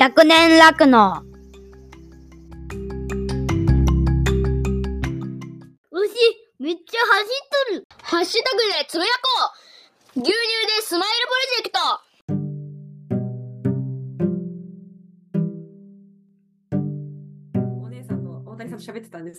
100年楽の。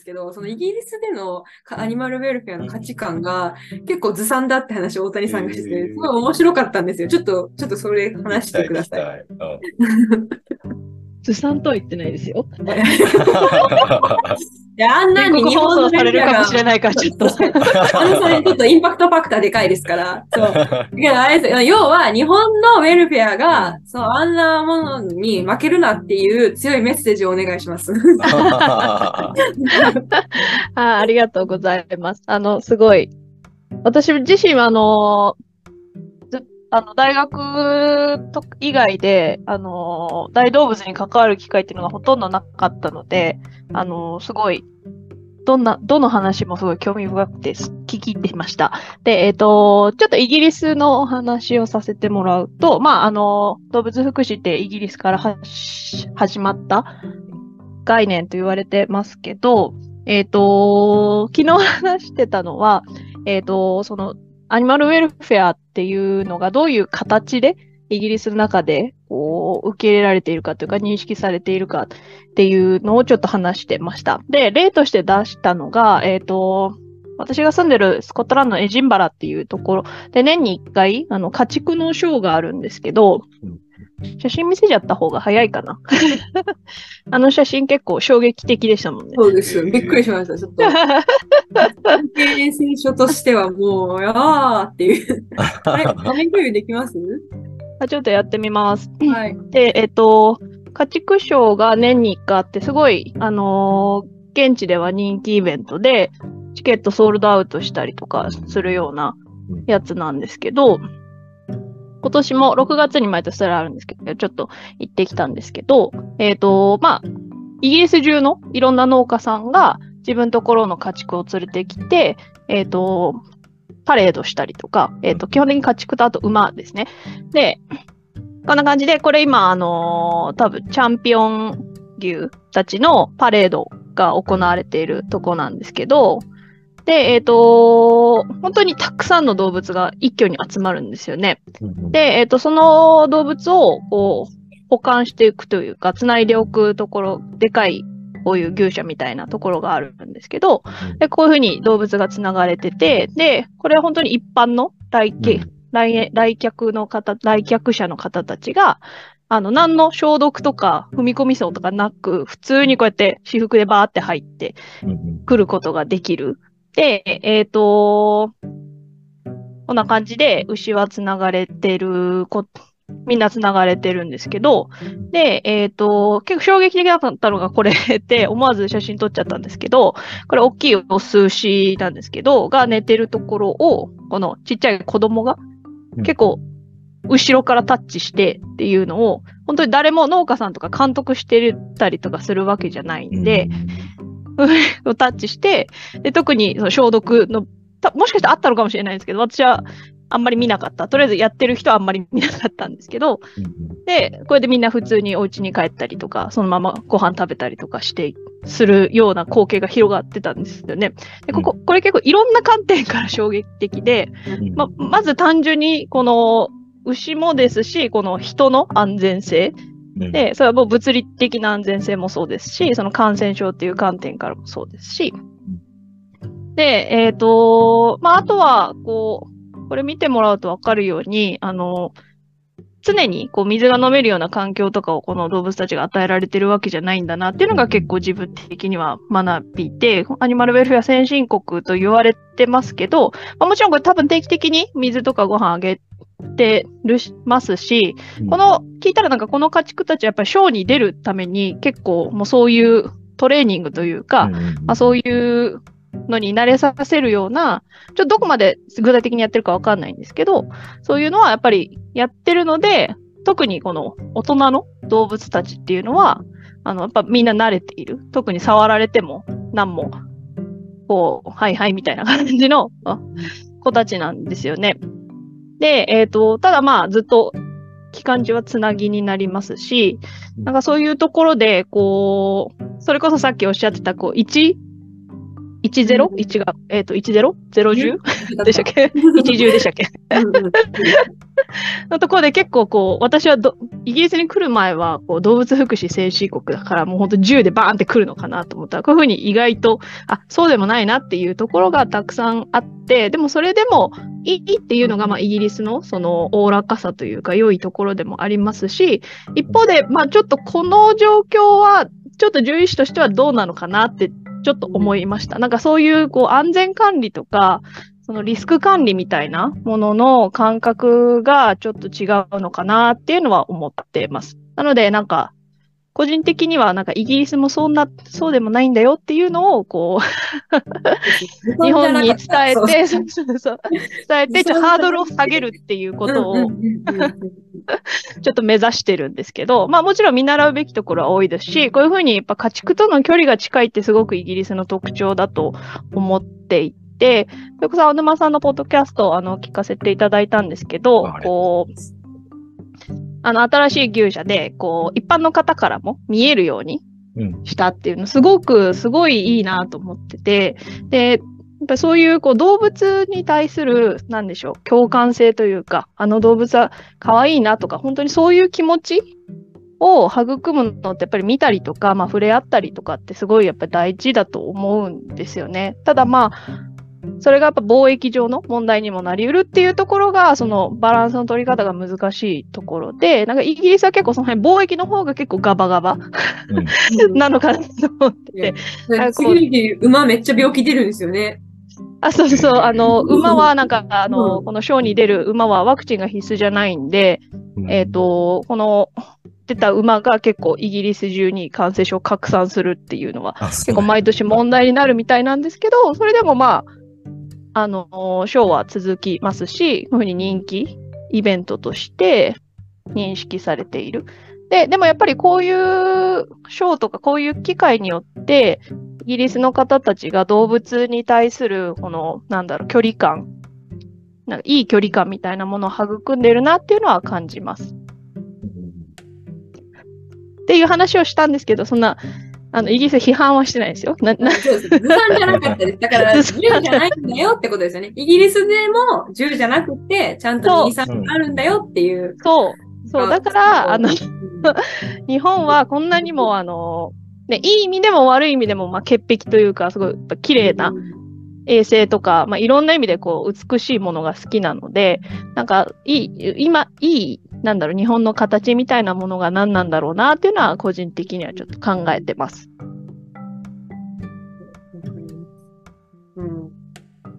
ですけど、そのイギリスでのかアニマルウェルフェアの価値観が結構ずさんだって話を大谷さんがしてて、すごい面白かったんですよ。ちょっと、ちょっとそれ話してください。ずさんとは言ってないですよ。たいいや、あんなに日本の送されるかもしれない。から、ちょっと。あの、それちょっとインパクトファクターでかいですから。そう。あれですよ要は、日本のウェルフェアが、そう、あんなものに負けるなっていう強いメッセージをお願いします。あありがとうございます。あの、すごい。私自身は、あの、ずあの大学と以外で、あの、大動物に関わる機会っていうのがほとんどなかったので、あの、すごい、どんな、どの話もすごい興味深くて聞き入ってました。で、えっ、と、ちょっとイギリスのお話をさせてもらうと、まあ、あの、動物福祉ってイギリスから始まった概念と言われてますけど、えっ、と、昨日話してたのは、えっ、と、その、アニマルウェルフェアっていうのがどういう形でイギリスの中でこう受け入れられているかというか認識されているかっていうのをちょっと話してました。で、例として出したのが、えっ、と、私が住んでるスコットランドのエジンバラっていうところで年に1回、あの、家畜のショーがあるんですけど、写真見せちゃった方が早いかな。あの写真結構衝撃的でしたもんね。そうですよ。びっくりしました。ちょっと。関係選書としてはもう、やーっていう。あれ、画面共有できます？あちょっとやってみます。はい。で、えっと、家畜ショーが年に1回あって、すごい、あのー現地では人気イベントで、チケットソールドアウトしたりとかするようなやつなんですけど、今年も6月に毎年それあるんですけど、ちょっと行ってきたんですけど、えっ、と、まあ、イギリス中のいろんな農家さんが自分のところの家畜を連れてきて、えっ、と、パレードしたりとか、えっ、と、基本的に家畜とあと馬ですね。で、こんな感じで、これ今、あのー多分チャンピオン牛たちのパレードが行われているとこなんですけど、で、えっ、と、本当にたくさんの動物が一挙に集まるんですよね。で、えっ、と、その動物を、こう、保管していくというか、繋いでおくところ、でかい、こういう牛舎みたいなところがあるんですけど、で、こういうふうに動物が繋がれてて、で、これは本当に一般の来客、来来客の方、来客者の方たちが、あの、何の消毒とか踏み込み層とかなく、普通にこうやって私服でバーって入ってくることができる。で、えっ、と、こんな感じで牛は繋がれてるこ、みんな繋がれてるんですけど、で、えっ、と、結構衝撃的だったのがこれで、思わず写真撮っちゃったんですけど、これ大きいオス牛なんですけど、が寝てるところを、このちっちゃい子供が結構後ろからタッチしてっていうのを、本当に誰も農家さんとか監督してたりとかするわけじゃないんで、タッチして、で特にその消毒の、たもしかしたらあったのかもしれないんですけど、私はあんまり見なかった。とりあえずやってる人はあんまり見なかったんですけど、で、これでみんな普通にお家に帰ったりとか、そのままご飯食べたりとかして、するような光景が広がってたんですよね。で、ここ、これ結構いろんな観点から衝撃的で、ま、まず単純に、この、牛もですし、この人の安全性。で、それはもう物理的な安全性もそうですし、その感染症っていう観点からもそうですし。で、えっ、と、まあ、あとは、こう、これ見てもらうとわかるように、あの、常にこう水が飲めるような環境とかをこの動物たちが与えられてるわけじゃないんだなっていうのが結構自分的には学びで、アニマルウェルフェア先進国と言われてますけど、まあ、もちろんこれ多分定期的に水とかご飯あげてるしますし、この、聞いたらなんかこの家畜たちはやっぱりショーに出るために結構もうそういうトレーニングというか、まあ、そういうのに慣れさせるような、ちょっとどこまで具体的にやってるかわかんないんですけど、そういうのはやっぱりやってるので、特にこの大人の動物たちっていうのは、あの、やっぱみんな慣れている。特に触られても何も、こう、はいはいみたいな感じのあ子たちなんですよね。で、えっ、と、ただまあずっと期間中はつなぎになりますし、なんかそういうところで、こう、それこそさっきおっしゃってた、こう、1、10? うん1が、えっ、と、10? 010? でしたっけ ?10 でしたっけ？のところで結構こう、私はイギリスに来る前はこう動物福祉先進国だからもう本当銃でバーンって来るのかなと思ったら、こういうふうに意外と、あ、そうでもないなっていうところがたくさんあって、でもそれでもいいっていうのがまあイギリスのそのおおらかさというか良いところでもありますし、一方でまあちょっとこの状況はちょっと獣医師としてはどうなのかなってちょっと思いました。なんかそういうこう安全管理とか、そのリスク管理みたいなものの感覚がちょっと違うのかなっていうのは思ってます。なので、なんか、個人的にはなんかイギリスもそんな、そうでもないんだよっていうのを、こう、日本に伝えて、そうそうそう、伝えて、ちょハードルを下げるっていうことを、ちょっと目指してるんですけど、まあもちろん見習うべきところは多いですし、こういうふうにやっぱ家畜との距離が近いってすごくイギリスの特徴だと思っていて、それこそ青沼さんのポッドキャストをあの聞かせていただいたんですけどあ、こう、あの新しい牛舎で、こう、一般の方からも見えるようにうん。したっていうの、すごく、すごいいいなと思ってて、で、やっぱりそういうこう動物に対する、なんでしょう、共感性というか、あの動物は可愛いなとか、本当にそういう気持ちを育むのってやっぱり見たりとか、まあ触れ合ったりとかってすごいやっぱり大事だと思うんですよね。ただまあ、それがやっぱ貿易上の問題にもなり得るっていうところが、そのバランスの取り方が難しいところで、なんかイギリスは結構その辺貿易の方が結構ガバガバうん。なのかなと思って次の日、馬めっちゃ病気出るんですよね。あ、そうそう、あの、うん。馬はなんか、あの、うん。このショーに出る馬はワクチンが必須じゃないんで、えっ、と、この出た馬が結構イギリス中に感染症拡散するっていうのは、あ、結構毎年問題になるみたいなんですけど、それでもまあ、あの、ショーは続きますし、こういうふうに人気イベントとして認識されている。で、でもやっぱりこういうショーとかこういう機会によって、イギリスの方たちが動物に対する、この、なんだろう、距離感、なんかいい距離感みたいなものを育んでるなっていうのは感じます。っていう話をしたんですけど、そんな、あの、イギリス批判はしてないですよ。な、な、そうです。ずさんじゃなかったです。だから、銃じゃないんだよってことですよね。イギリスでも銃じゃなくて、ちゃんとそう2、3あるんだよっていう。そう、そう、だから、あの、う ん日本はこんなにも、あの、ね、いい意味でも悪い意味でも、まあ、潔癖というか、すごい綺麗な衛生とか、まあ、いろんな意味でこう美しいものが好きなので、なんかいい、今、いい、なんだろう、日本の形みたいなものが何なんだろうなっていうのは、個人的にはちょっと考えてます。うん。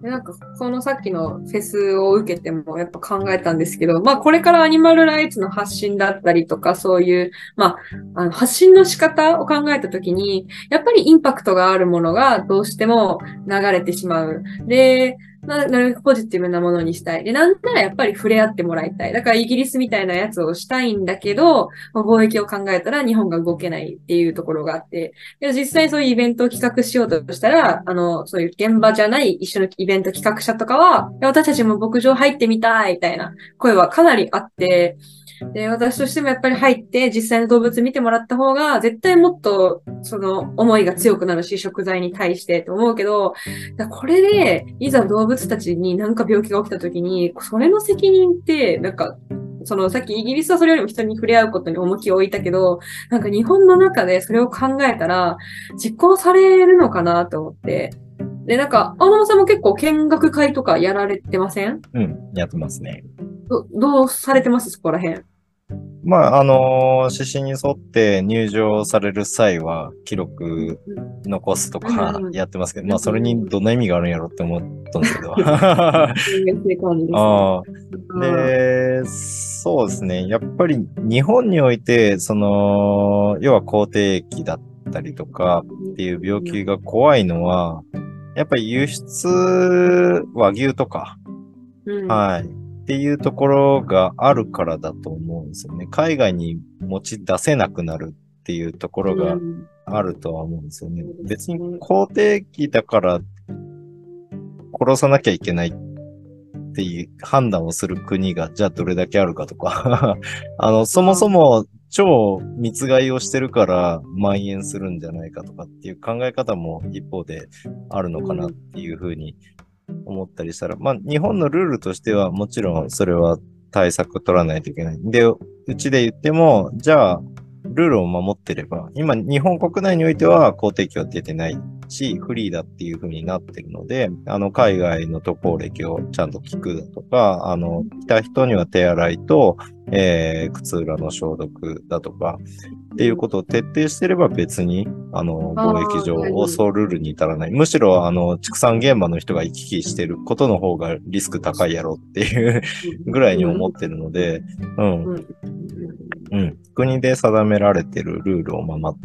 でなんか、そのさっきのフェスを受けてもやっぱ考えたんですけど、まあこれからアニマルライツの発信だったりとか、そういう、まあ、あの発信の仕方を考えたときに、やっぱりインパクトがあるものがどうしても流れてしまう。で、なるべくポジティブなものにしたい。で、なんならやっぱり触れ合ってもらいたい。だからイギリスみたいなやつをしたいんだけど、貿易を考えたら日本が動けないっていうところがあって、で実際そういうイベントを企画しようとしたら、あの、そういう現場じゃない一緒のイベント企画者とかは、私たちも牧場入ってみたいみたいな声はかなりあって、で、私としてもやっぱり入って実際の動物見てもらった方が、絶対もっとその思いが強くなるし、食材に対してと思うけど、これで、いざ動物たちになんか病気が起きた時に、それの責任って、なんか、そのさっきイギリスはそれよりも人に触れ合うことに重きを置いたけど、なんか日本の中でそれを考えたら、実行されるのかなと思って。で、なんか、青沼さんも結構見学会とかやられてません？うん、やってますね。どどうされてます？そこら辺。まあ、あのー指針に沿って入場される際は、記録残すとかうんうんやってますけど、まあ、それにどんな意味があるんやろって思ったんですけど。で、そうですね。やっぱり日本において、その、要は口蹄疫だったりとかっていう病気が怖いのは、やっぱり輸出和牛とか、うん。はい。っていうところがあるからだと思うんですよね。海外に持ち出せなくなるっていうところがうんあるとは思うんですよね。うん別に肯定期だから殺さなきゃいけないっっていう判断をする国が、じゃあどれだけあるかとか、あの、そもそも超密買いをしてるから蔓延するんじゃないかとかっていう考え方も一方であるのかなっていうふうに思ったりしたら、まあ日本のルールとしてはもちろんそれは対策取らないといけない。で、うちで言っても、じゃあルールを守ってれば、今日本国内においては公提供は出てないし、フリーだっていう風になってるので、あの、海外の渡航歴をちゃんと聞くだとか、あの、来た人には手洗いと、えー、靴裏の消毒だとか、っていうことを徹底してれば別に、あの、貿易上をそうルールに至らない。むしろ、あの、畜産現場の人が行き来してることの方がリスク高いやろっていうぐらいに思ってるので、うん。うん。国で定められてるルールを守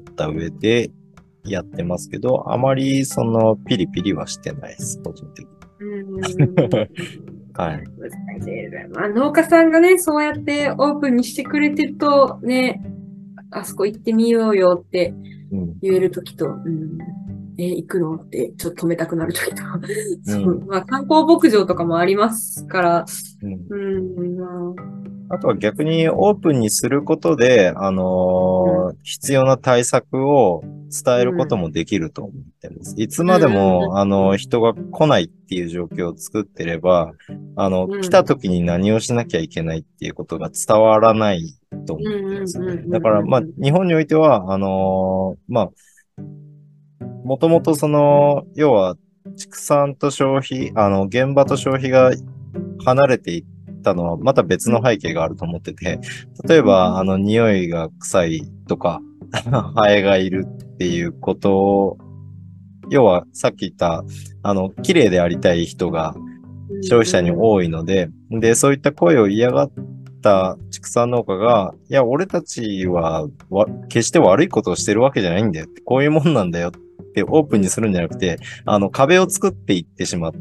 った上でやってますけど、あまりそのピリピリはしてないです、個人的に。はい。まあ、農家さんがね、そうやってオープンにしてくれてると、ね、あそこ行ってみようよって言えるときと、うん、え行くのってちょっと止めたくなるときと、うん。まあ、観光牧場とかもありますから、うん、うん。まあ、あとは逆にオープンにすることで、あのー、必要な対策を伝えることもできると思ってます。いつまでも、あの、人が来ないっていう状況を作ってれば、あの、来た時に何をしなきゃいけないっていうことが伝わらないと思ってますね。だから、まあ、日本においては、あのー、まあ、もともとその、要は、畜産と消費、あの、現場と消費が離れていったのは、また別の背景があると思ってて、例えば、あの、匂いが臭いとか、ハエがいるっていうことを、要はさっき言った、あの、綺麗でありたい人が消費者に多いので、で、そういった声を嫌がった畜産農家が、いや、俺たちは決して悪いことをしてるわけじゃないんだよって、こういうもんなんだよってオープンにするんじゃなくて、あの、壁を作っていってしまっ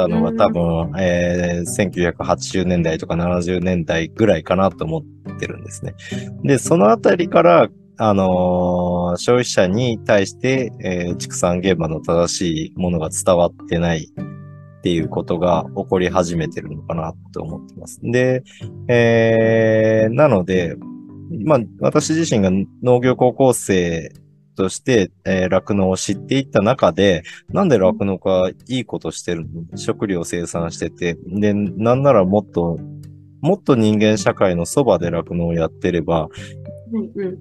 たのが多分、えー、1980年代とか70年代ぐらいかなと思ってるんですね。で、そのあたりから、あのー、消費者に対して、えー、畜産現場の正しいものが伝わってないっていうことが起こり始めてるのかなと思ってます。で、えー、なので、まあ、私自身が農業高校生として、えー、酪農を知っていった中で、なんで酪農家いいことしてるの？食料生産してて、で、なんならもっと、もっと人間社会のそばで酪農をやってれば、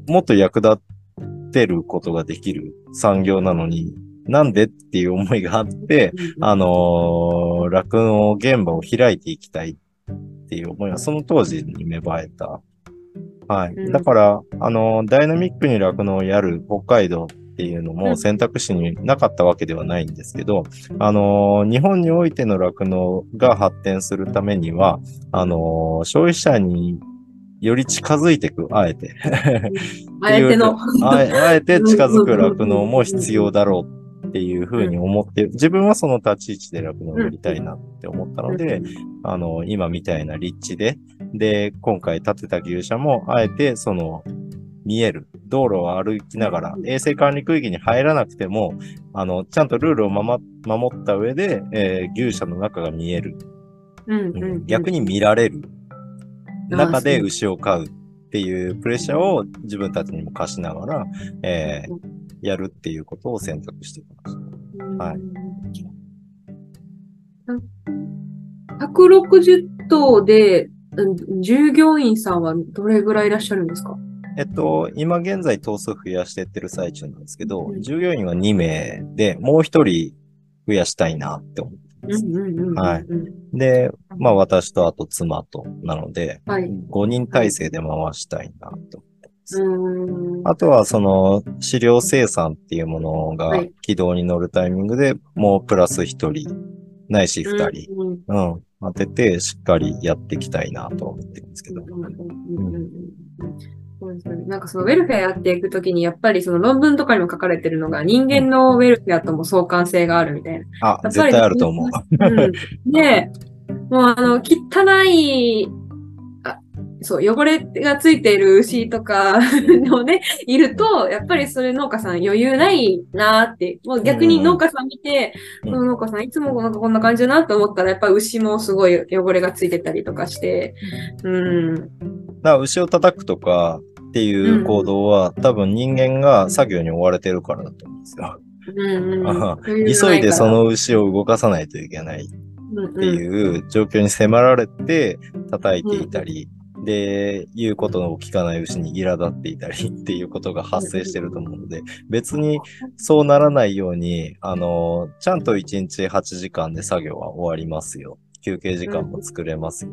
もっと役立ってることができる産業なのに、なんでっていう思いがあって、あのー、酪農現場を開いていきたいっていう思いはその当時に芽生えた。はい。だから、あのー、ダイナミックに酪農をやる北海道っていうのも選択肢になかったわけではないんですけど、あのー、日本においての酪農が発展するためには、あの消費者により近づいていく、あえて。あえてのあえ。あえて近づく酪農も必要だろうっていうふうに思って、自分はその立ち位置で酪農をやりたいなって思ったので、あの、今みたいな立地で、で、今回建てた牛舎も、あえてその、見える。道路を歩きながら、衛生管理区域に入らなくても、あの、ちゃんとルールを守った上で、えー、牛舎の中が見える。うんうんうん、逆に見られる中で牛を飼うっていうプレッシャーを自分たちにも課しながら、えー、やるっていうことを選択してきました。はい。160頭で、従業員さんはどれぐらいいらっしゃるんですか？えっと、今現在頭数増やしてってる最中なんですけど、うん、従業員は2名で、もう1人増やしたいなって思ってはい。で、まあ私とあと妻となので、はい、5人体制で回したいなと思ってます。あとはその飼料生産っていうものが軌道に乗るタイミングでもうプラス1人、ないし2人、うん、うん、当ててしっかりやっていきたいなと思ってるんですけど。うんそうですね。なんかそのウェルフェアやっていくときに、やっぱりその論文とかにも書かれてるのが、人間のウェルフェアとも相関性があるみたいな。あ、絶対あると思う。うん、で、もうあの、汚い、あそう、汚れがついている牛とかのね、いると、やっぱりそれ農家さん余裕ないなーって、もう逆に農家さん見て、うん。この農家さんいつもなんかこんな感じだなと思ったら、やっぱ牛もすごい汚れがついてたりとかして、うん。だから牛を叩くとかっていう行動は、多分人間が作業に追われてるからだと思うんですよ。うんあうん、急いでその牛を動かさないといけないっていう状況に迫られて叩いていたり、で、言うことを聞かないうちに苛立っていたりっていうことが発生してると思うので、別にそうならないように、あの、ちゃんと1日8時間で作業は終わりますよ。休憩時間も作れますよ。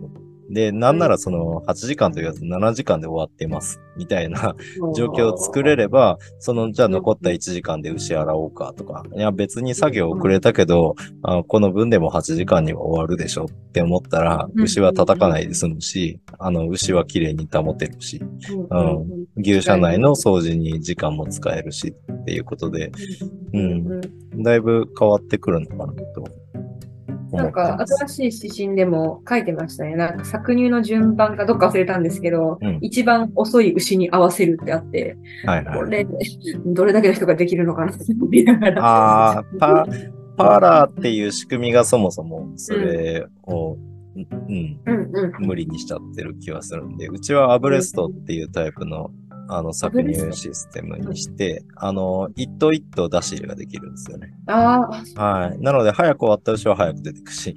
で、なんならその8時間と言わず7時間で終わってます。みたいな状況を作れれば、その、じゃあ残った1時間で牛洗おうかとか、いや別に作業遅れたけど、あこの分でも8時間には終わるでしょって思ったら、うん牛は叩かないで済むし、あの、牛は綺麗に保てるし、うん。牛舎内の掃除に時間も使えるしっていうことで、うん。だいぶ変わってくるのかなとなんか。新しい指針でも書いてましたね。なんか搾乳の順番かどっか忘れたんですけど、うん一番遅い牛に合わせるってあって、はいはい。これ、どれだけの人ができるのかなって思いながら。ああ、パ、パーラーっていう仕組みがそもそもそれを、うん、うんうん。無理にしちゃってる気はするんで、うちはアブレストっていうタイプの、あの、搾乳システムにして、あの、一頭一頭出し入れができるんですよね。ああ、はい。なので、早く終わった牛は早く出てくし、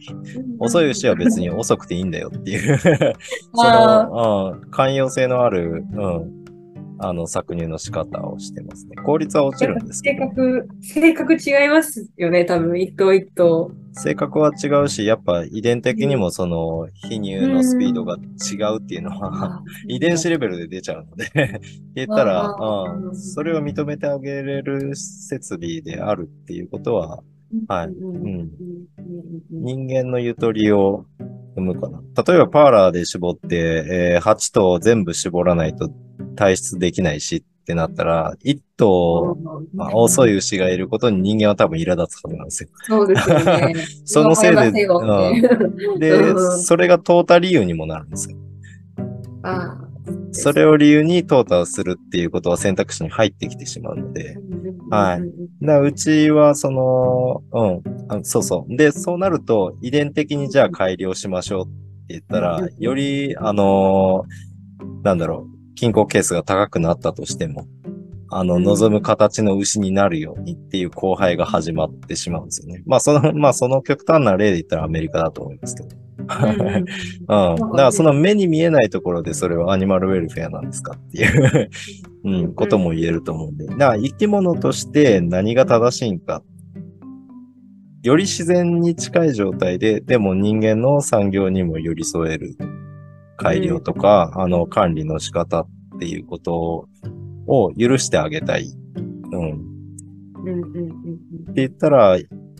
遅い牛は別に遅くていいんだよっていう。そあの、うん、寛容性のある、うん、あの、搾乳の仕方をしてますね。効率は落ちるんですけ性ど、格、性格違いますよね、多分、一頭一頭。性格は違うし、やっぱ遺伝的にもその、泌乳のスピードが違うっていうのは、遺伝子レベルで出ちゃうので。言ったら、うん、それを認めてあげれる設備であるっていうことは、はい。うん。人間のゆとりを生むかな。例えばパーラーで絞って、えー8頭全部絞らないと退出できないしってなったら、1頭、まあ、遅い牛がいることに人間は多分苛立つはずなんですよ。そうですよね。そのせいでう、んそれが淘汰理由にもなるんですよ。あそれを理由に淘汰するっていうことは選択肢に入ってきてしまうので、あはい。だうちは、その、うん。あ、そうそう。で、そうなると、遺伝的にじゃあ改良しましょうって言ったらうん、より、あのーなんだろう、均衡係数が高くなったとしても、あの、うん望む形の牛になるようにっていう交配が始まってしまうんですよね。まあ、その、まあ、その極端な例で言ったらアメリカだと思いますけど。うん。だからその目に見えないところでそれはアニマルウェルフェアなんですかっていう、うん、ことも言えると思うんで。だから生き物として何が正しいんか。より自然に近い状態で、でも人間の産業にも寄り添える改良とか、あの管理の仕方っていうことを許してあげたい。うん。うんうんうんって言ったら、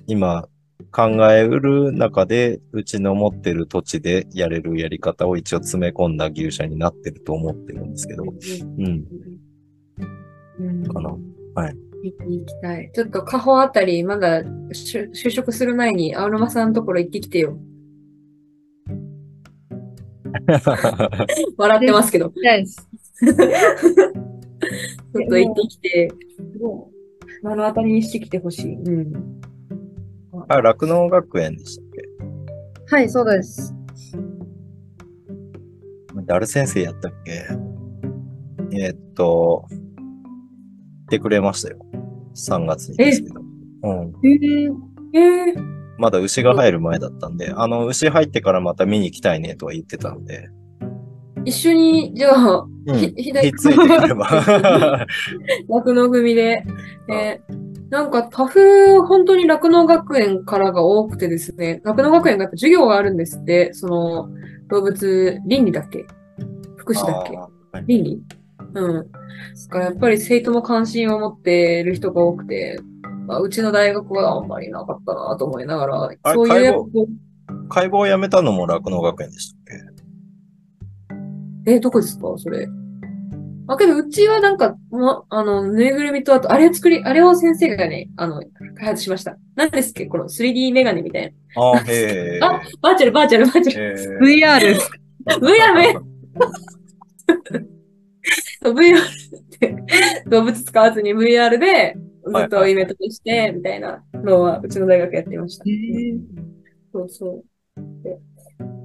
今考えうる中で、うちの持ってる土地でやれるやり方を一応詰め込んだ牛舎になってると思ってるんですけど、うん。うんかなはい。行きたい。ちょっと、カホあたり、まだ就就職する前に、青沼さんのところ行ってきてよ。笑ってますけど。ちょっと行ってきて、目の当たりにしてきてほしい。うん。あ、酪農学園でしたっはい、そうです。け誰先生やったっけ？えーっと、来てくれましたよ。3月にですけど。うん。ええまだ牛が入る前だったんで、あの、牛入ってからまた見に来たいねとは言ってたんで、一緒に、じゃあ、うん。ひひ左っついてくれば。酪農組で。ね、なんか、タフ、本当に酪農学園からが多くてですね、酪農学園がやっぱ授業があるんですって、その、動物倫理だっけ？福祉だっけ？はい。倫理？うん。だからやっぱり生徒も関心を持っている人が多くて、まあ、うちの大学はあんまりなかったなと思いながら、そういう解剖をやめたのも酪農学園でしたっけ？え、どこですか？それ。あ、けど、うちはなんか、もあの、ぬいぐるみと、あと、あれを作り、あれを先生がね、あの、開発しました。何ですっけこの 3D メガネみたいあーへえ。あバーチャル、バーチャル、バーチャル。VR。VR め、そう VR って動物使わずに VR でずっとイベントとして、みたいなのは、うちの大学やってました。そうそう。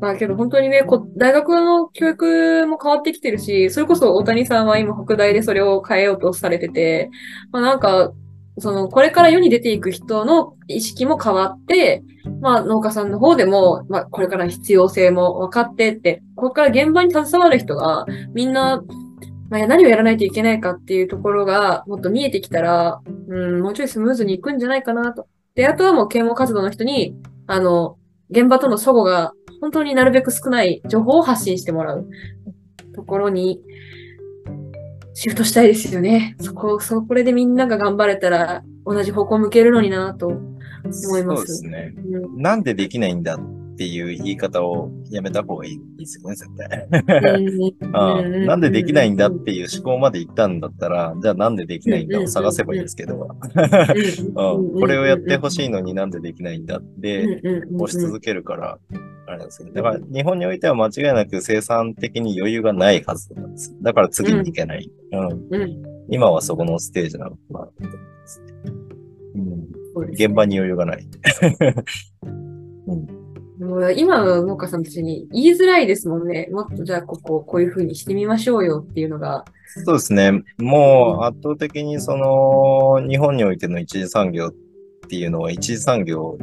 まあけど本当にね、こ大学の教育も変わってきてるし、それこそ大谷さんは今北大でそれを変えようとされてて、まあなんか、その、これから世に出ていく人の意識も変わって、まあ農家さんの方でも、まあこれから必要性も分かってって、これから現場に携わる人がみんな、まあ、何をやらないといけないかっていうところがもっと見えてきたら、うん、もうちょいスムーズにいくんじゃないかなと。で、あとはもう啓蒙活動の人に、あの、現場との齟齬が本当になるべく少ない情報を発信してもらうところにシフトしたいですよね。そこ、そこれでみんなが頑張れたら同じ方向向けるのになと思います。そうですね。うんなんでできないんだっていう言い方をやめた方がいいですよね、絶対。ああなんでできないんだっていう思考まで行ったんだったら、じゃあなんでできないんだを探せばいいですけど、うんこれをやってほしいのになんでできないんだって押し続けるから、あれなんですけど、だから日本においては間違いなく生産的に余裕がないはずなんです。だから次に行けない。うん。うん。今はそこのステージなのかなと思います。ね。うん現場に余裕がない。もう今の農家さんたちに言いづらいですもんね。もっとじゃあここをこういうふうにしてみましょうよっていうのが。そうですね。もう圧倒的にその日本においての一次産業っていうのは一次産業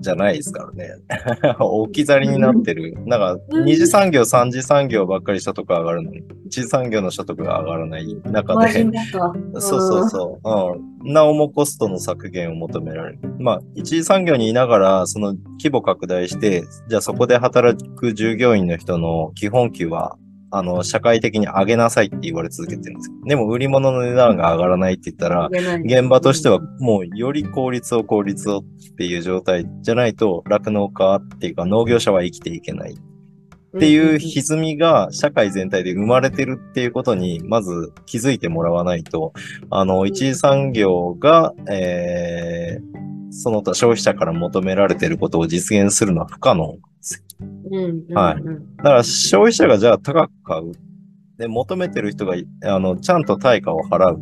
じゃないですからね。置き去りになってる。なんか二次産業、三次産業ばっかり所得上がるのに、一次産業の所得が上がらない中で。そうそうそう。うん。なおもコストの削減を求められる。まあ、一次産業にいながら、その規模拡大して、じゃあそこで働く従業員の人の基本給は、あの、社会的に上げなさいって言われ続けてるんですよ。でも、売り物の値段が上がらないって言ったら、現場としてはもうより効率を効率をっていう状態じゃないと、酪農家っていうか農業者は生きていけない。っていう歪みが社会全体で生まれてるっていうことに、まず気づいてもらわないと、あの、一次産業が、えー、その他消費者から求められていることを実現するのは不可能ですよ。はいだから消費者がじゃあ高く買う。で、求めてる人が、あの、ちゃんと対価を払う。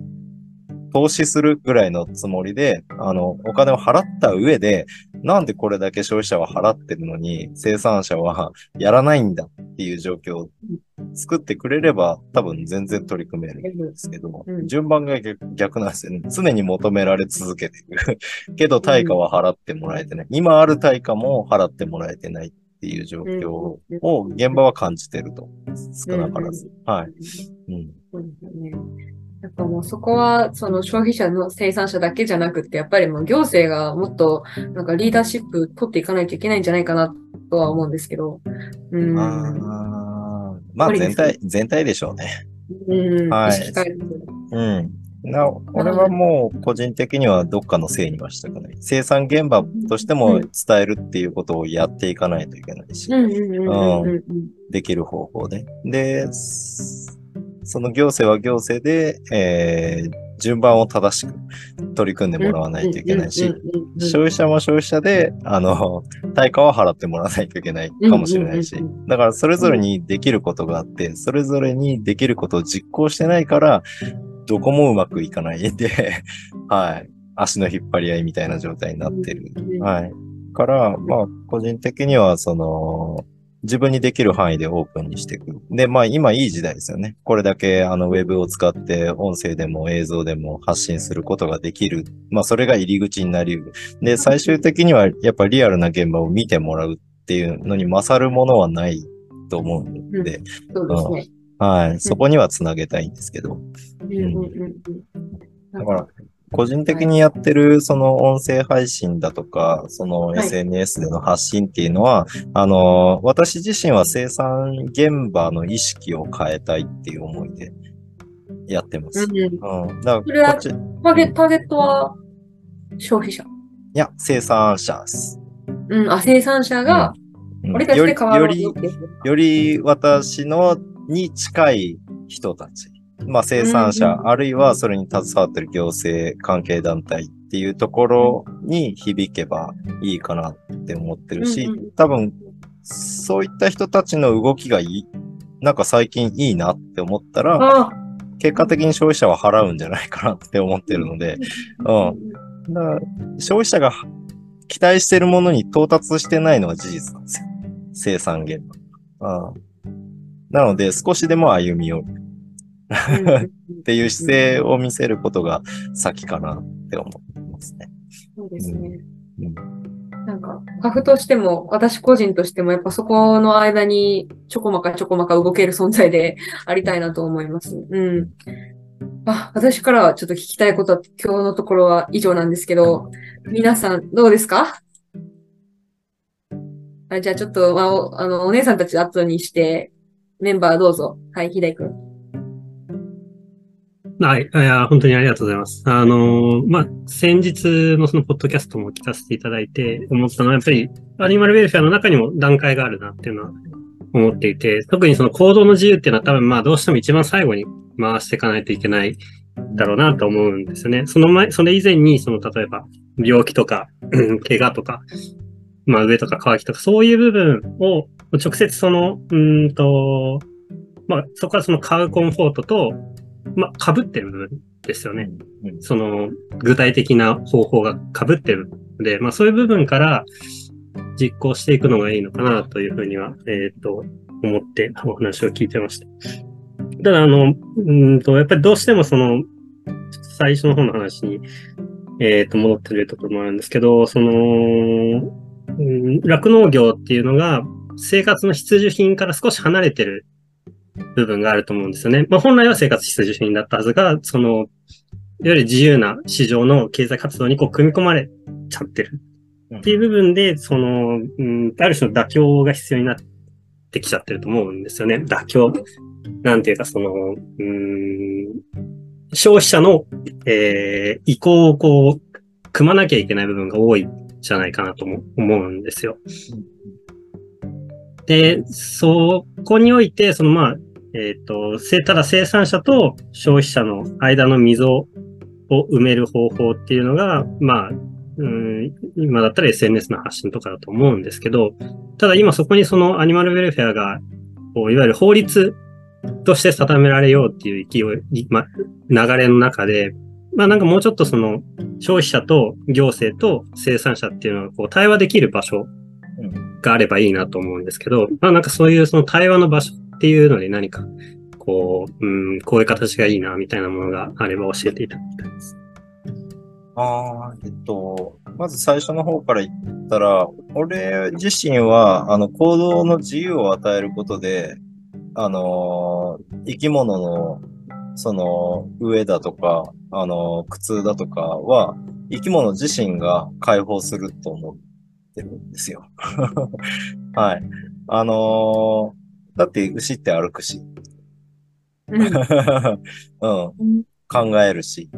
投資するぐらいのつもりで、あの、お金を払った上で、なんでこれだけ消費者は払ってるのに、生産者はやらないんだっていう状況を作ってくれれば、多分全然取り組めるんですけど、うん順番が逆逆なんですよね。常に求められ続けてる。けど対価は払ってもらえてない。今ある対価も払ってもらえてないっていう状況を現場は感じてると。少なからず。はい。うん。そうですよね。やっぱもうそこは、その消費者の生産者だけじゃなくて、やっぱりもう行政がもっとなんかリーダーシップ取っていかないといけないんじゃないかなとは思うんですけど。うん。あーまあ全体、全体でしょうね。うん。はいうん。な、俺はもう個人的にはどっかのせいにはしたくない。生産現場としても伝えるっていうことをやっていかないといけないし、できる方法で。で、その行政は行政で、えー、順番を正しく取り組んでもらわないといけないし、消費者も消費者で、あの、対価は払ってもらわないといけないかもしれないしだからそれぞれにできることがあって、それぞれにできることを実行してないから、どこもうまくいかないんで、はい。足の引っ張り合いみたいな状態になってる。はい。から、まあ、個人的には、その、自分にできる範囲でオープンにしていく。で、まあ今いい時代ですよね。これだけあのウェブを使って音声でも映像でも発信することができる。まあそれが入り口になり得る。で、最終的にはやっぱリアルな現場を見てもらうっていうのに勝るものはないと思うんで、そうですね。はい。そこにはつなげたいんですけど。うんだから、個人的にやってるその音声配信だとか、そのはい SNS での発信っていうのは、あの、私自身は生産現場の意識を変えたいっていう思いでやってます。うんう。だそれはからこっち、いターゲターゲットは消費者？や、生産者です。うん、あ、生産者が、うん俺たちで変わろうよ。りより私のに近い人たち。まあ生産者、うんあるいはそれに携わってる行政関係団体っていうところに響けばいいかなって思ってるし、うんうん多分、そういった人たちの動きがいい、なんか最近いいなって思ったら、あ結果的に消費者は払うんじゃないかなって思ってるので、うん。だから消費者が期待してるものに到達してないのは事実なんですよ。生産現場。うん。なので、少しでも歩み寄るっていう姿勢を見せることが先かなって思ってますね。そうですね。うんなんか、カフとしても、私個人としても、やっぱそこの間にちょこまかちょこまか動ける存在でありたいなと思います。うん。あ、私からはちょっと聞きたいことは今日のところは以上なんですけど、皆さんどうですか？あじゃあちょっと、まあ、おあの、お姉さんたち後にして、メンバーどうぞ。はい、ひでいくん。はい。いや、本当にありがとうございます。あのまあ、先日のそのポッドキャストも聞かせていただいて思ったのは、やっぱりアニマルウェルフェアの中にも段階があるなっていうのは思っていて、特にその行動の自由っていうのは多分まあどうしても一番最後に回していかないといけないだろうなと思うんですよね。その前、それ以前に、その例えば病気とか、怪我とか、まあ上とか乾きとか、そういう部分を直接その、うーんと、まあそこからその買うコンフォートと、まあ被ってる部分ですよね。うんその具体的な方法が被ってるので、まあそういう部分から実行していくのがいいのかなというふうには、えっ、と、思ってお話を聞いてました。ただ、あの、うーんと、やっぱりどうしてもその、最初の方の話に、えっ、と、戻ってるところもあるんですけど、その、うん酪農業っていうのが生活の必需品から少し離れてる部分があると思うんですよね。まあ、本来は生活必需品だったはずが、その、いわゆる自由な市場の経済活動にこう組み込まれちゃってるっていう部分で、その、うん、ある種の妥協が必要になってきちゃってると思うんですよね。妥協。なんていうか、その、うん、消費者の、えー、意向をこう、組まなきゃいけない部分が多いじゃないかなとも思うんですよ。で、そこにおいて、そのまあ、えっ、と、せただ生産者と消費者の間の溝を埋める方法っていうのが、まあ、うん、今だったら SNS の発信とかだと思うんですけど、ただ今そこにそのアニマルウェルフェアが、こういわゆる法律として定められようっていう勢い、ま、流れの中で、まあなんかもうちょっとその消費者と行政と生産者っていうのがこう対話できる場所があればいいなと思うんですけど、まあなんかそういうその対話の場所っていうので何かこう、うん、こういう形がいいなみたいなものがあれば教えていただきたいです。ああ、えっと、まず最初の方から言ったら、俺自身は、あの、行動の自由を与えることで、あのー生き物の、その、上だとか、あのー苦痛だとかは、生き物自身が解放すると思ってるんですよ。はい。あのーだって牛って歩くし、うん うん、考えるし、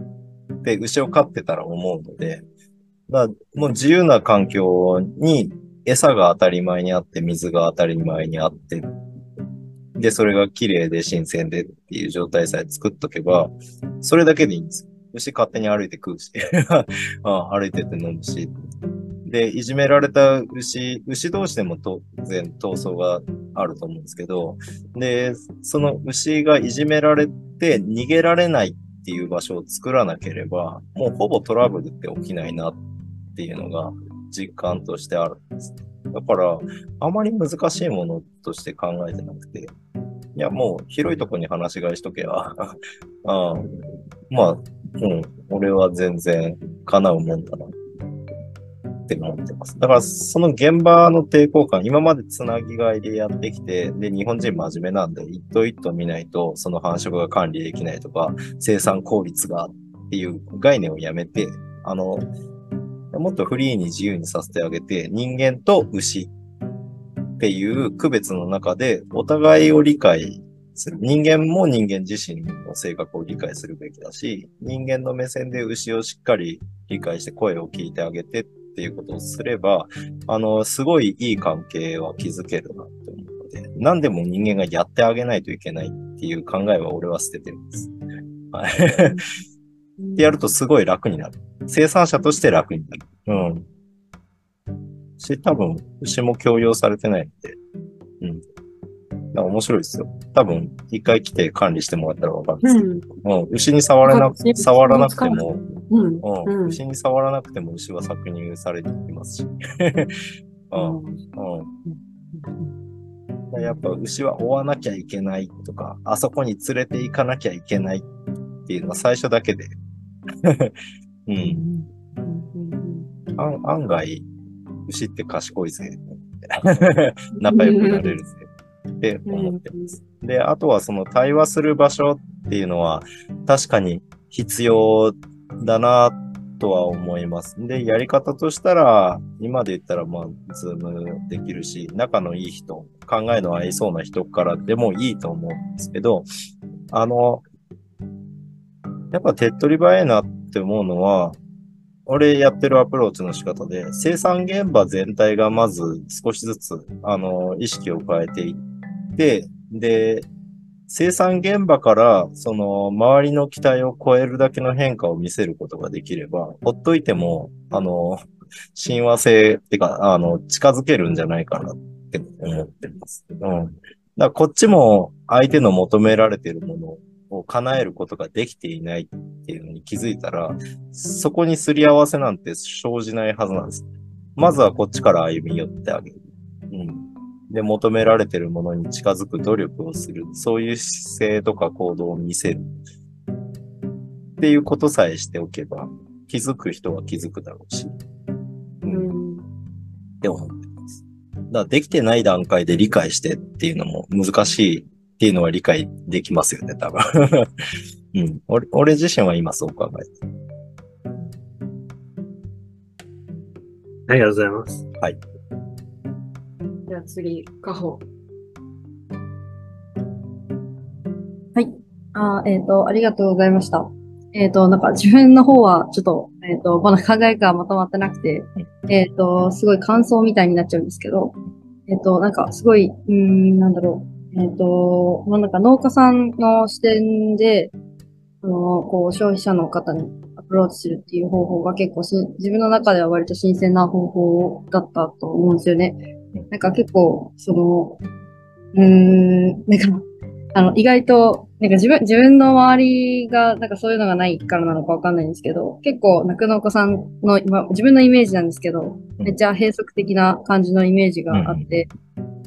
で、牛を飼ってたら思うので、だもう自由な環境に餌が当たり前にあって、水が当たり前にあって、で、それが綺麗で新鮮でっていう状態さえ作っとけば、それだけでいいんですよ。牛勝手に歩いて食うし、あ歩いてって飲むし。で、いじめられた牛、牛同士でも当然闘争があると思うんですけど、で、その牛がいじめられて逃げられないっていう場所を作らなければ、もうほぼトラブルって起きないなっていうのが実感としてあるんです。だから、あまり難しいものとして考えてなくて、いや、もう広いとこに話し飼いしとけば、あまあ、うん、俺は全然叶うもんだなって思ってます。だから、その現場の抵抗感、今までつなぎ飼いでやってきて、で、日本人真面目なんで、一頭一頭見ないと、その繁殖が管理できないとか、生産効率がっていう概念をやめて、あの、もっとフリーに自由にさせてあげて、人間と牛っていう区別の中で、お互いを理解する。人間も人間自身の性格を理解するべきだし、人間の目線で牛をしっかり理解して声を聞いてあげてっていうことをすれば、あの、すごいいい関係は築けるなって思うので、何でも人間がやってあげないといけないっていう考えは俺は捨ててるんです。はい。ってやるとすごい楽になる。生産者として楽になる。うん。し、多分、牛も強要されてないんで。うん。ら面白いですよ。多分、一回来て管理してもらったらわかるんですけうん。ど、うん、牛に触らな触らなくても、うん。う、うんん牛に触らなくても牛は搾乳されていきますし。うん、うん。やっぱ牛は追わなきゃいけないとか、あそこに連れて行かなきゃいけないっていうのは最初だけで。うん。案案外、牛って賢いぜ。仲良くなれるぜ。って思ってます。で、あとはその対話する場所っていうのは確かに必要だなとは思います。で、やり方としたら、今で言ったらまあ、ズームできるし、仲のいい人、考えの合いそうな人からでもいいと思うんですけど、あの、やっぱ手っ取り早いなって思うのは、俺やってるアプローチの仕方で、生産現場全体がまず少しずつ、あの、意識を変えていって、で、生産現場から、その、周りの期待を超えるだけの変化を見せることができれば、ほっといても、あの、親和性ってか、あの、近づけるんじゃないかなって思ってます。うん。だからこっちも相手の求められているものを叶えることができていないっていうのに気づいたら、そこにすり合わせなんて生じないはずなんです。まずはこっちから歩み寄ってあげる。うん。で、求められているものに近づく努力をする。そういう姿勢とか行動を見せる。っていうことさえしておけば、気づく人は気づくだろうし。うん。って思ってます。だからできてない段階で理解してっていうのも難しいっていうのは理解できますよね、多分。うん。俺俺自身は今そう考えてる。ありがとうございます。じゃあ次、カホ。あーえっ、と、ありがとうございました。えっ、と、なんか自分の方はちょっと、えっ、と、まだ考えがまとまってなくて、えっ、と、すごい感想みたいになっちゃうんですけど、えっ、と、なんかすごい、うーん、なんだろう。えっ、と、まあ、なんか農家さんの視点で、あの、こう、消費者の方にアプローチするっていう方法が結構し、自分の中では割と新鮮な方法だったと思うんですよね。なんか結構、その、うーん、なんか、あの、意外と、なんか自分、自分の周りが、なんかそういうのがないからなのかわかんないんですけど、結構、酪農家さんの、今、自分のイメージなんですけど、うん。めっちゃ閉塞的な感じのイメージがあって、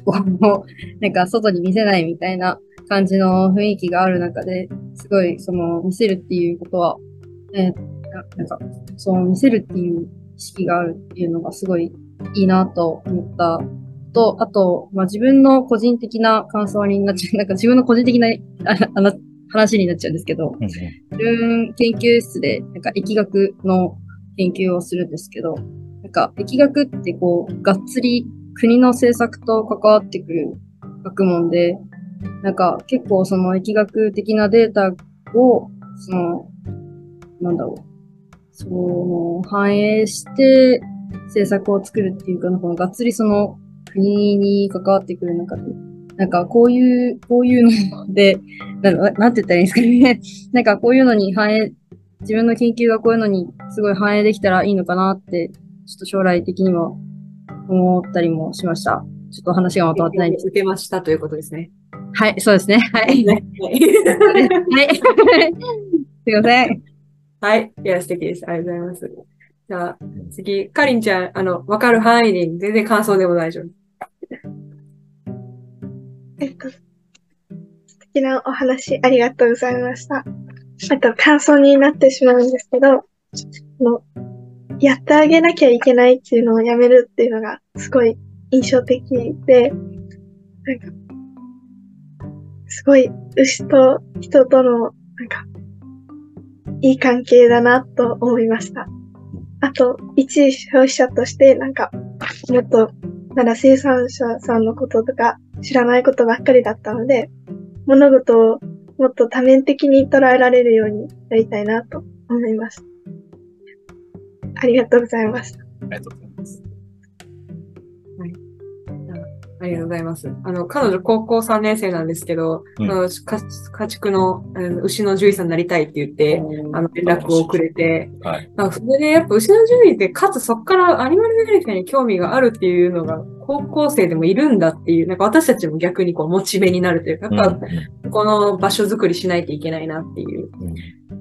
こう、なんか外に見せないみたいな感じの雰囲気がある中で、すごい、その、見せるっていうことは、えーななんか、その、見せるっていう意識があるっていうのがすごいいいなと思った。と、あと、まあ、自分の個人的な感想になっちゃう、なんか自分の個人的なああの話になっちゃうんですけど、自分研究室でなんか疫学の研究をするんですけど、なんか疫学ってこう、がっつり国の政策と関わってくる学問で、なんか結構その疫学的なデータを、その、なんだろう、その、反映して政策を作るっていうか、このがっつりその国に関わってくる中で、なんかこういう、こういうので、ななんて言ったらいいんですかね。なんかこういうのに反映、自分の研究がこういうのにすごい反映できたらいいのかなって、ちょっと将来的には思ったりもしました。ちょっと話がまとまってないんです。受けましたということですね。はい、そうですね。はい。ねはい。すいません。はい。いや、素敵です。ありがとうございます。じゃあ、次、かりんちゃん、あの、わかる範囲で全然感想でも大丈夫。えっと、素敵なお話ありがとうございました。あと、感想になってしまうんですけど、のやってあげなきゃいけないっていうのをやめるっていうのがすごい印象的で、なんか、すごい牛と人との、なんか、いい関係だなと思いました。あと、一消費者として、なんか、もっと、まだ生産者さんのこととか知らないことばっかりだったので、物事をもっと多面的に捉えられるようになりたいなと思います。ありがとうございます。ありがとうございます。ありがとうございます。あの、彼女高校3年生なんですけど、うんあの家家畜の牛の獣医さんになりたいって言って、あの、連絡をくれて、はい。あそれでやっぱ牛の獣医で、かつそこからアニマルウェルフェアに興味があるっていうのが、高校生でもいるんだっていう、なんか私たちも逆にこうモチベになるというか、やっぱこの場所づくりしないといけないなっていう。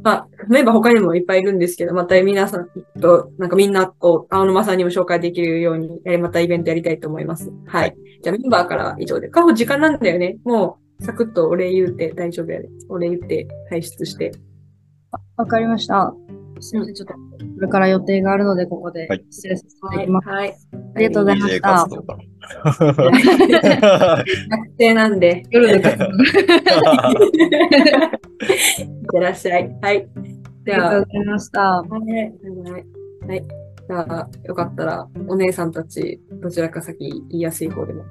まあ、メンバー他にもいっぱいいるんですけど、また皆さんと、なんかみんなを青沼さんにも紹介できるように、またイベントやりたいと思います。はい。じゃあメンバーから以上で。カホ時間なんだよね。もう、サクッとお礼言うて大丈夫やで。お礼言って退出して。わかりました。すみません、ちょっと、これから予定があるので、ここではい失礼させていきます。はい。ありがとうございました活。動か 学生なんで、夜で活動 いってらっしゃい。はい。ではありがとう、ございました。はい。はい。はい。じゃあ、よかったら、お姉さんたち、どちらか先言いやすい方でも。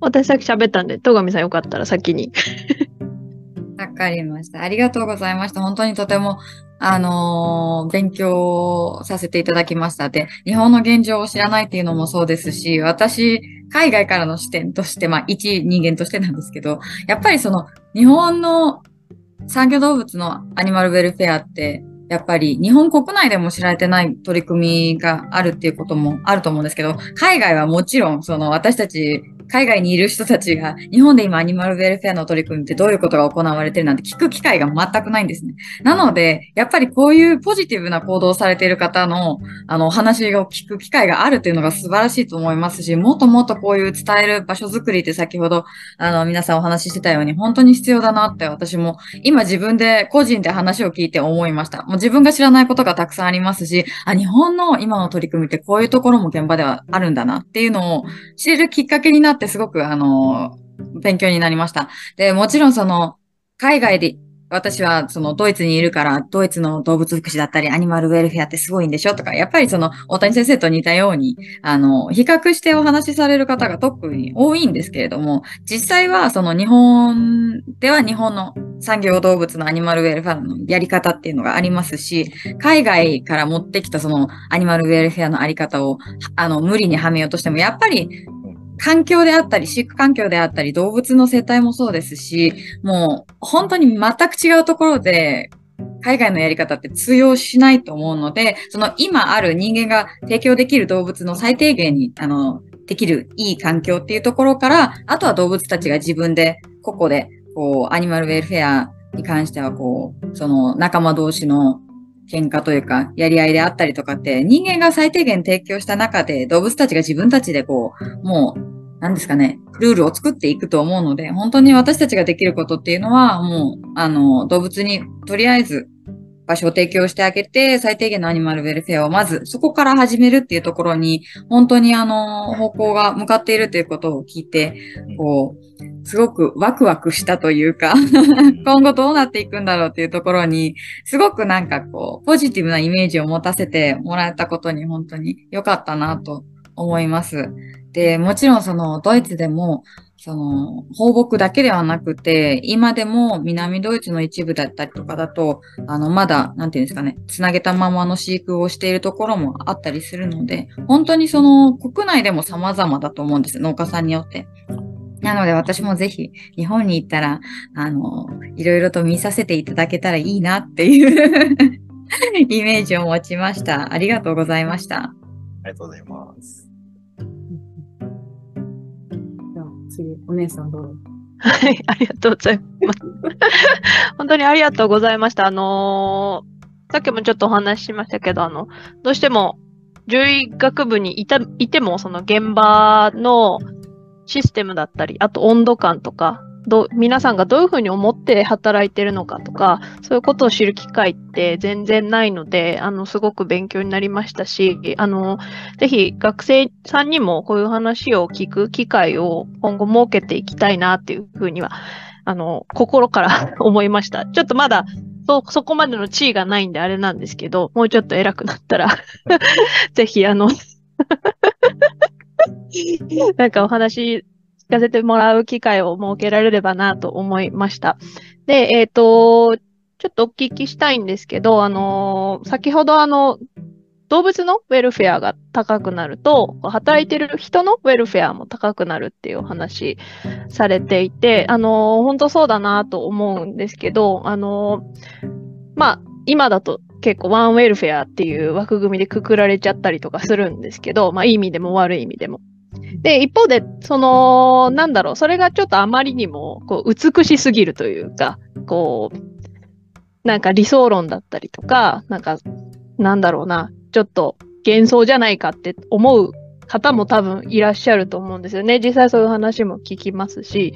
私さっき喋ったんで、戸上さんよかったら先に。わかりました。ありがとうございました。本当にとても、あのー勉強させていただきました。で、日本の現状を知らないっていうのもそうですし、私、海外からの視点として、まあ、一人間としてなんですけど、やっぱりその、日本の産業動物のアニマルウェルフェアって、やっぱり日本国内でも知られてない取り組みがあるっていうこともあると思うんですけど、海外はもちろん、その私たち海外にいる人たちが、日本で今アニマルウェルフェアの取り組みってどういうことが行われてるなんて聞く機会が全くないんですね。なので、やっぱりこういうポジティブな行動をされている方の、あの、お話を聞く機会があるっていうのが素晴らしいと思いますし、もっともっとこういう伝える場所づくりって先ほど、あの、皆さんお話ししてたように、本当に必要だなって私も、今自分で個人で話を聞いて思いました。もう自分が知らないことがたくさんありますし、あ、日本の今の取り組みってこういうところも現場ではあるんだなっていうのを知れるきっかけになってってすごく、あの、勉強になりました。で、もちろんその、海外で、私はそのドイツにいるから、ドイツの動物福祉だったり、アニマルウェルフェアってすごいんでしょとか、やっぱりその、大谷先生と似たように、あの、比較してお話しされる方が特に多いんですけれども、実際はその日本では日本の産業動物のアニマルウェルフェアのやり方っていうのがありますし、海外から持ってきたそのアニマルウェルフェアのあり方を、あの、無理にはめようとしても、やっぱり環境であったり、飼育環境であったり、動物の生態もそうですし、もう本当に全く違うところで、海外のやり方って通用しないと思うので、その今ある人間が提供できる動物の最低限に、あの、できるいい環境っていうところから、あとは動物たちが自分で、個々で、こう、アニマルウェルフェアに関しては、こう、その仲間同士の喧嘩というか、やり合いであったりとかって、人間が最低限提供した中で、動物たちが自分たちでこう、もう、何ですかね、ルールを作っていくと思うので、本当に私たちができることっていうのは、もう、あの、動物にとりあえず場所を提供してあげて、最低限のアニマルウェルフェアをまずそこから始めるっていうところに、本当にあの、方向が向かっているということを聞いて、こう、すごくワクワクしたというか、今後どうなっていくんだろうっていうところに、すごくなんかこう、ポジティブなイメージを持たせてもらえたことに本当に良かったなと思います。で、もちろんそのドイツでも、その放牧だけではなくて、今でも南ドイツの一部だったりとかだと、あの、まだ、なんていうんですかね、つなげたままの飼育をしているところもあったりするので、本当にその国内でも様々だと思うんです、農家さんによって。なので私もぜひ日本に行ったら、あの、いろいろと見させていただけたらいいなっていう イメージを持ちました。ありがとうございました。ありがとうございます。次、お姉さんどう？ぞ。はい、ありがとうございます。本当にありがとうございました。あのーさっきもちょっとお話ししましたけど、あの、どうしても獣医学部にいた、いても、その現場のシステムだったり、あと温度感とか、どう皆さんがどういうふうに思って働いてるのかとか、そういうことを知る機会って全然ないので、あの、すごく勉強になりましたし、あの、ぜひ学生さんにもこういう話を聞く機会を今後設けていきたいなっていうふうには、あの、心から 思いました。ちょっとまだ、そ、そこまでの地位がないんであれなんですけど、もうちょっと偉くなったら、ぜひあの、なんかお話聞かせてもらう機会を設けられればなと思いました。で、えっ、と、ちょっとお聞きしたいんですけど、あの先ほどあの、動物のウェルフェアが高くなると、働いてる人のウェルフェアも高くなるっていうお話されていて、あの本当そうだなと思うんですけど、あのまあ、今だと結構ワンウェルフェアっていう枠組みでくくられちゃったりとかするんですけど、まあいい意味でも悪い意味でも。で、一方で、その、なんだろう、それがちょっとあまりにも、こう、美しすぎるというか、こう、なんか理想論だったりとか、なんか、なんだろうな、ちょっと幻想じゃないかって思う方も多分いらっしゃると思うんですよね。実際そういう話も聞きますし。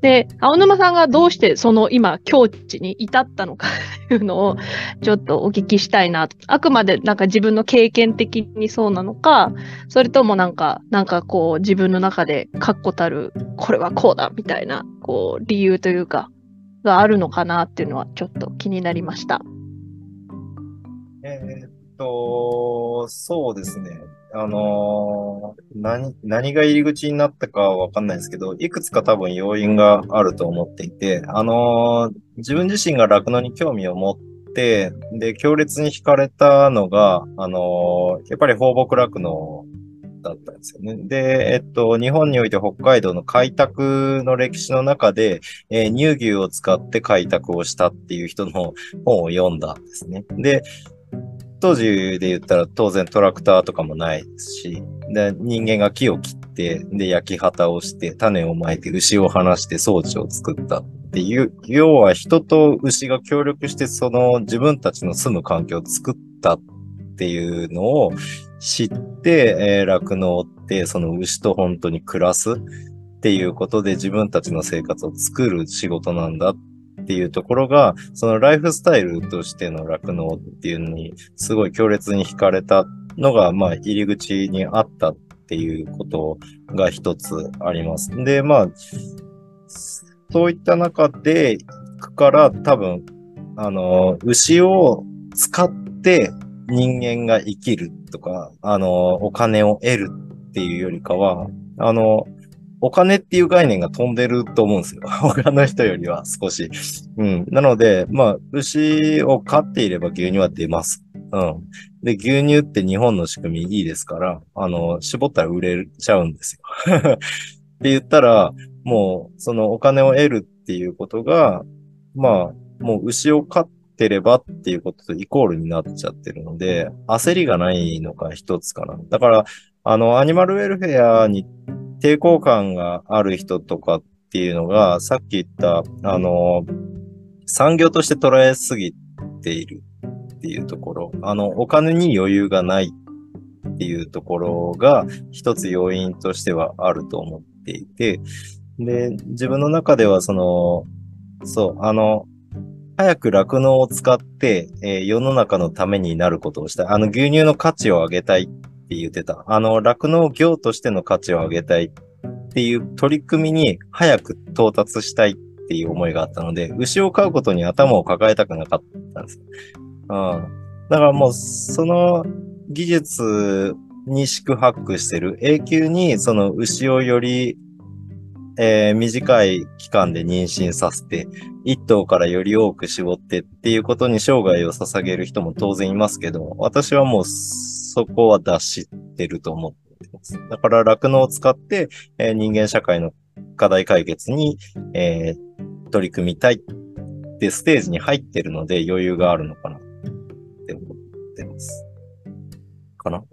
で、青沼さんがどうしてその今境地に至ったのかっ ていうのをちょっとお聞きしたいなと。あくまでなんか自分の経験的にそうなのか、それともなんか、なんかこう自分の中で確固たるこれはこうだみたいなこう理由というかがあるのかなっていうのはちょっと気になりました。えーっと、そうですね。あのー何、何が入り口になったかわかんないですけど、いくつか多分要因があると思っていて、あのー自分自身が酪農に興味を持って、で、強烈に惹かれたのが、あのーやっぱり放牧酪農だったんですよね。で、えっと、日本において北海道の開拓の歴史の中で、えー乳牛を使って開拓をしたっていう人の本を読んだんですね。で、当時で言ったら当然トラクターとかもないですし、で人間が木を切って、で、焼き畑をして、種をまいて、牛を放して装置を作ったっていう、要は人と牛が協力して、その自分たちの住む環境を作ったっていうのを知って、えー酪農って、その牛と本当に暮らすっていうことで自分たちの生活を作る仕事なんだっっていうところが、そのライフスタイルとしての酪農っていうのに、すごい強烈に惹かれたのが、まあ、入り口にあったっていうことが一つあります。で、まあ、そういった中で、くから多分、あの、牛を使って人間が生きるとか、あの、お金を得るっていうよりかは、あの、お金っていう概念が飛んでると思うんですよ。他の人よりは少し。うん。なので、まあ、牛を飼っていれば牛乳は出ます。うん。で、牛乳って日本の仕組みいいですから、あの、絞ったら売れちゃうんですよ。って言ったら、もう、そのお金を得るっていうことが、まあ、もう牛を飼ってればっていうこととイコールになっちゃってるので、焦りがないのが一つかな。だから、あの、アニマルウェルフェアに抵抗感がある人とかっていうのが、さっき言った、あの、産業として捉えすぎているっていうところ、あの、お金に余裕がないっていうところが一つ要因としてはあると思っていて、で、自分の中ではその、そう、あの、早く酪農を使って、えー世の中のためになることをしたい。あの、牛乳の価値を上げたいっって言ってた。あの、酪農業としての価値を上げたいっていう取り組みに早く到達したいっていう思いがあったので、牛を飼うことに頭を抱えたくなかったんです。うん。だからもう、その技術に宿泊してる永久にその牛をより、えー短い期間で妊娠させて、一頭からより多く絞ってっていうことに生涯を捧げる人も当然いますけど、私はもうそこは脱してると思ってます。だから酪農を使って、えー人間社会の課題解決に、えー取り組みたいってステージに入ってるので余裕があるのかなって思ってます。かな？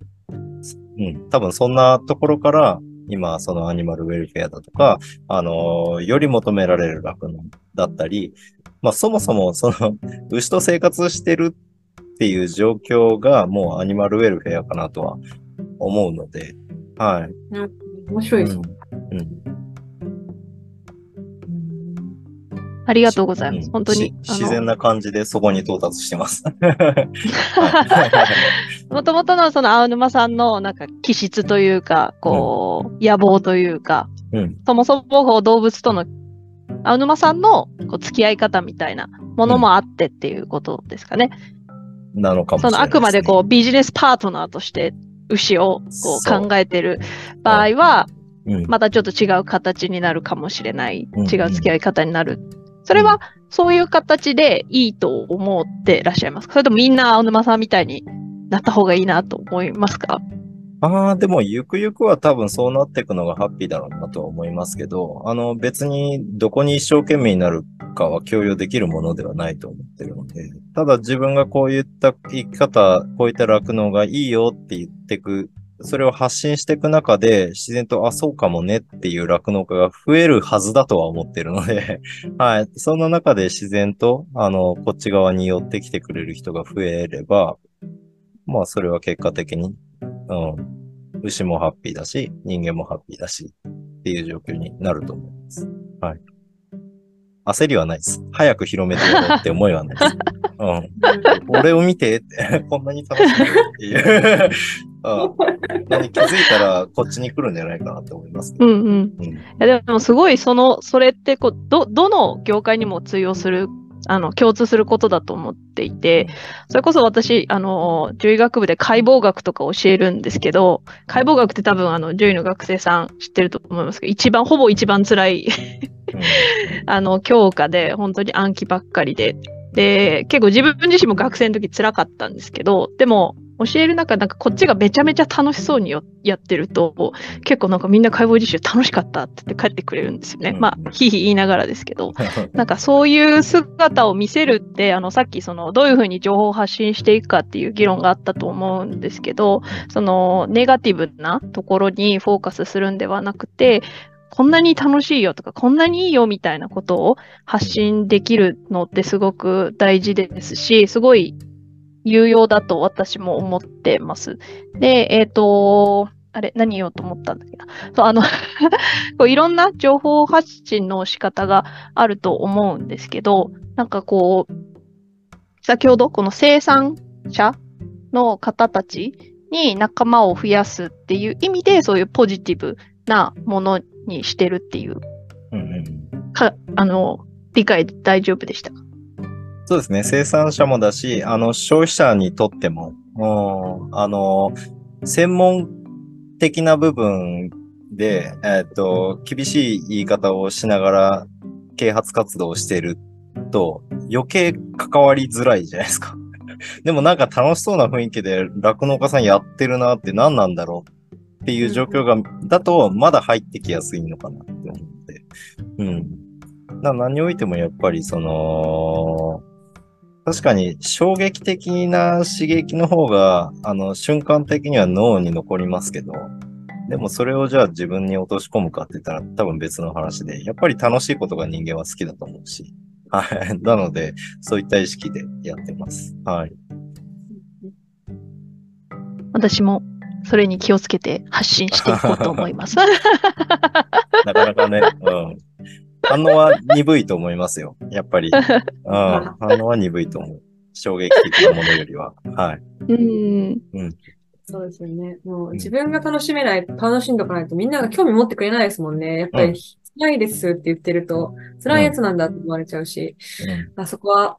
うん。多分そんなところから、今、そのアニマルウェルフェアだとか、あのーより求められる酪農だったり、まあそもそもその牛と生活してるっていう状況がもうアニマルウェルフェアかなとは思うので、はい。面白いです。うん。うんありがとうございます。うん本当にし。自然な感じでそこに到達してます。もともとのその青沼さんのなんか気質というか、こう、野望というか、うん。そもそもこう動物との青沼さんのこう付き合い方みたいなものもあってっていうことですかね。なのかもしれない、そのあくまでこうビジネスパートナーとして牛をこう考えてる場合は、う、うん、またちょっと違う形になるかもしれない。うん。違う付き合い方になる。それはそういう形でいいと思ってらっしゃいますか？それともみんな青沼さんみたいになった方がいいなと思いますか？ああ、でも、ゆくゆくは多分そうなっていくのがハッピーだろうなとは思いますけど、あの、別にどこに一生懸命になるかは強要できるものではないと思ってるので、ただ自分がこういった生き方、こういった酪農がいいよって言ってく、それを発信していく中で、自然と、あ、そうかもねっていう酪農家が増えるはずだとは思ってるので、はい。そんな中で自然と、あの、こっち側に寄ってきてくれる人が増えれば、まあ、それは結果的に、うん、牛もハッピーだし、人間もハッピーだし、っていう状況になると思います。はい。焦りはないです。早く広めてやろうって思いはないです。うん。俺を見てって、こんなに楽しいっていう 何気づいたらこっちに来るんじゃないかなって思います、ね、うんうん。うん、いやでもすごいその、それってこう、ど、どの業界にも通用するあの、共通することだと思っていて、それこそ私、あの、獣医学部で解剖学とか教えるんですけど、解剖学って多分、あの、獣医の学生さん知ってると思いますけど、一番、ほぼ一番辛い あの、教科で、本当に暗記ばっかりで、で、結構自分自身も学生の時辛かったんですけど、でも、教える中、なんかこっちがめちゃめちゃ楽しそうにやってると、結構なんかみんな解剖実習楽しかったって言って帰ってくれるんですよね。まあ、ひいひい言いながらですけど、なんかそういう姿を見せるって、あの、さっきその、どういうふうに情報を発信していくかっていう議論があったと思うんですけど、その、ネガティブなところにフォーカスするんではなくて、こんなに楽しいよとか、こんなにいいよみたいなことを発信できるのってすごく大事ですし、すごい有用だと私も思ってます。で、えっ、ー、と、あれ、何言おうと思ったんだっけな。そう、あの こういろんな情報発信の仕方があると思うんですけど、なんかこう、先ほどこの生産者の方たちに仲間を増やすっていう意味で、そういうポジティブなものにしてるっていう、うんうん、かあの、理解大丈夫でしたか？そうですね。生産者もだし、あの、消費者にとっても、うん、あの、専門的な部分で、えっ、と、厳しい言い方をしながら啓発活動をしてると、余計関わりづらいじゃないですか。でもなんか楽しそうな雰囲気で酪農家さんやってるなって何なんだろうっていう状況が、だとまだ入ってきやすいのかなって思って。うん。何においてもやっぱりその、確かに衝撃的な刺激の方が、あの、瞬間的には脳に残りますけど、でもそれをじゃあ自分に落とし込むかって言ったら多分別の話で、やっぱり楽しいことが人間は好きだと思うし、はい。なので、そういった意識でやってます。はい。私もそれに気をつけて発信していこうと思います。なかなかね、うん。反応は鈍いと思いますよ。やっぱり。うん、反応は鈍いと思う。衝撃的なものよりは。はい。うん。うん。そうですよね。もう自分が楽しめない、楽しんどかないとみんなが興味持ってくれないですもんね。やっぱり、辛いですって言ってると、辛いやつなんだって思われちゃうし、うん、あそこは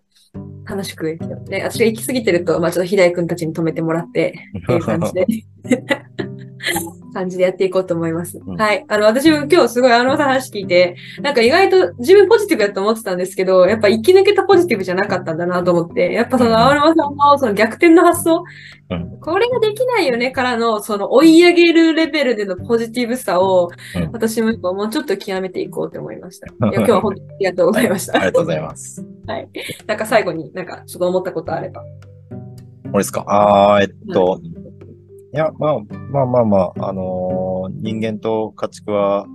楽しく、ね、私が行き過ぎてると、まあちょっと秀く君たちに止めてもらって、っていう感じで 感じでやっていこうと思います。うん、はい。あの、私も今日すごいあのさん話聞いて、なんか意外と自分ポジティブだと思ってたんですけど、やっぱ生き抜けたポジティブじゃなかったんだなと思って、やっぱその青沼さんのその逆転の発想、うん、これができないよねからの、その追い上げるレベルでのポジティブさを、私ももうちょっと極めていこうと思いました。いや今日は本当にありがとうございました。ありがとうございます。はい。なんか最後になんかちょっと思ったことあれば。これですか？ああ、えっと、うんいや、まあ、まあまあまあ、あのー、人間と家畜は、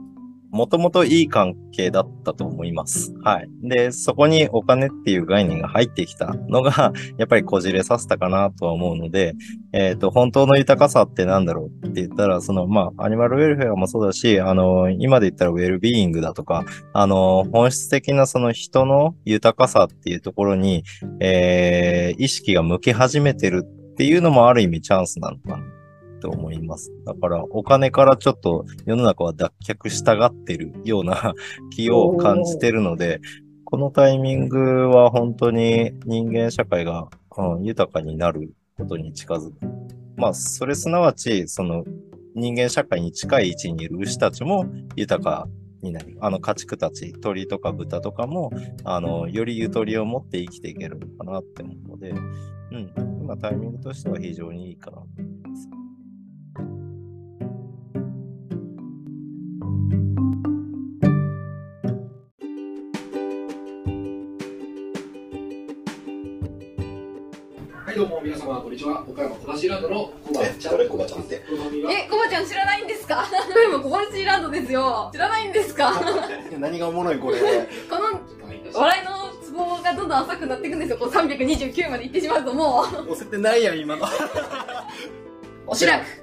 もともといい関係だったと思います。はい。で、そこにお金っていう概念が入ってきたのが、やっぱりこじれさせたかなとは思うので、えっ、ー、と、本当の豊かさってなんだろうって言ったら、その、まあ、アニマルウェルフェアもそうだし、あの、今で言ったらウェルビーイングだとか、あの、本質的なその人の豊かさっていうところに、えー、意識が向け始めてるっていうのもある意味チャンスなのかな。と思います。だから、お金からちょっと世の中は脱却したがってるような 気を感じてるので、このタイミングは本当に人間社会が、うん、豊かになることに近づく。まあ、それすなわち、その人間社会に近い位置にいる牛たちも豊かになる。あの家畜たち、鳥とか豚とかも、あの、よりゆとりを持って生きていけるのかなって思うので、うん、今タイミングとしては非常にいいかなはい、どうも皆様、こんにちは。岡山小橋ランドのコバちゃん。誰コバちゃんって？え、コバちゃん知らないんですか？今小橋ランドですよ。知らないんですか？何がおもろいこれ。この笑いのツボがどんどん浅くなっていくんですよ。こう329まで行ってしまうともう。押せてないやん、今の。おしらく。